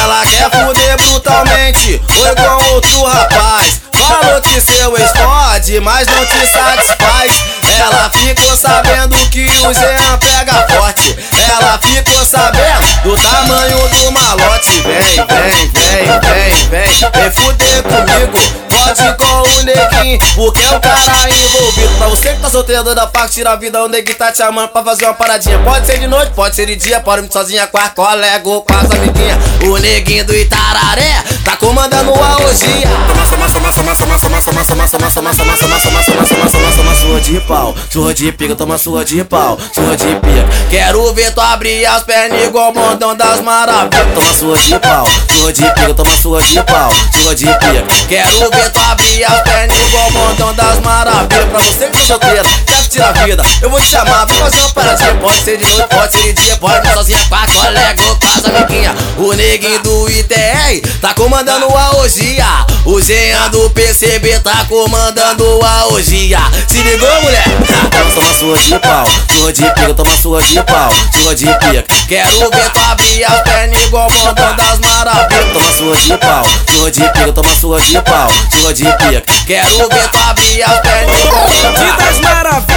Ela quer fuder brutalmente, foi com outro rapaz. Falou que seu ex pode, mas não te satisfaz. Ela ficou sabendo que o Jean pega forte. Ela ficou sabendo do tamanho do malote. Vem, vem, vem, vem, vem, vem fuder comigo porque é o cara envolvido. Pra você que tá solteiro da parte, tira a vida, o neguinho tá te chamando pra fazer uma paradinha. Pode ser de noite, pode ser de dia, pode ir sozinha com a colega ou com as amiguinhas. O neguinho do Itararé tá comandando a orgia. De pau, surra de pica, toma surra de pau, surra de pica. Quero ver tu abrir as pernas igual o montão das maravilhas. Toma surra de pau, surra de pica, toma surra de pau, surra de pica. Quero ver tu abrir as pernas igual o montão das maravilhas. Pra você que é solteira, quer tirar vida, eu vou te chamar pra fazer uma paradinha. Pode ser de noite, pode ser de dia, pode ir sozinha com a colega ou com as amiguinhas. O neguinho do ITR tá comandando a orgia. O Jean do PCB tá comandando a orgia. Se ligou, mulher? Toma sua de pau, sua de pica, toma sua de pau, sua de pica. Quero ver tu abrir as pernas igual o montão das maravilhas. Toma sua de pau, sua de pica, toma sua de pau, sua de pica. Quero ver tu abrir as pernas igual o montão das maravilhas.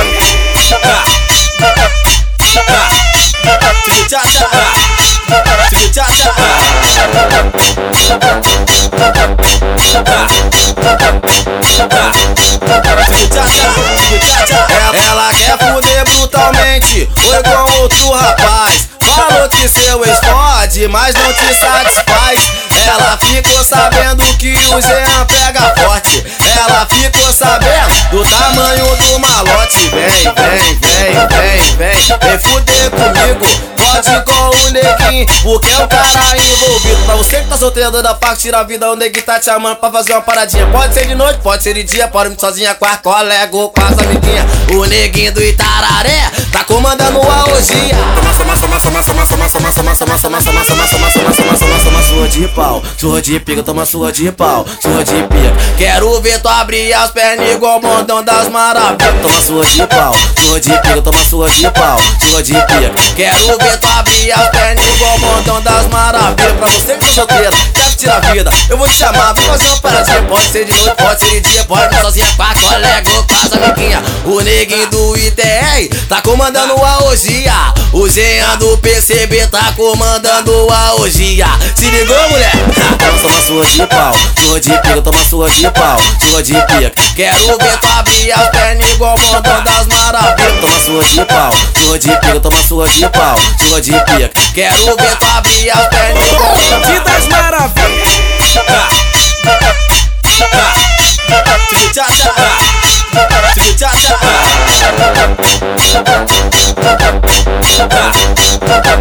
Tchau, tchau. Tchau, Ela quer fuder brutalmente, foi com outro rapaz. Falou que seu ex pode, mas não te satisfaz. Ela ficou sabendo que o Jean pega forte. Ela ficou sabendo do tamanho do malote. Vem, vem, vem, vem, vem, vem fuder comigo. Neguinho, porque é o cara envolvido. Pra você que tá solteiro da parte, tira a vida, o neguinho tá te chamando pra fazer uma paradinha. Pode ser de noite, pode ser de dia, pode ir sozinha com a colega ou com as amiguinhas. O neguinho do Itararé tá comandando a orgia. Toma, toma, toma, toma, toma, toma, toma, toma, toma, toma, toma, toma, pau, surra de pica, toma surra de pau, surra de pica. Quero ver tu abrir as pernas igual o montão das maravilhas. Toma surra de pau, surra de pica, toma surra de pau, surra de pica. Quero ver tu abrir as pernas igual o montão das maravilhas. Pra você que é solteira, quer tirar a vida, eu vou te chamar pra fazer uma paradinha. Pode ser de noite, pode ser de dia, pode ir sozinha com a colega ou com as amiguinhas. O neguinho do ITR tá comandando a orgia. O Jean do PCB tá comandando a orgia. Se ligou, mulher? sua de pau, sua de pica, toma sua de pau, sua de pica. Quero ver tu abrir as pernas igual montão das maravilhas. Toma sua de pau, sua de pica, toma sua de pau, sua de pica. Quero ver tu abrir as pernas igual montão das maravilhas. Tchau, Tchau, tchau.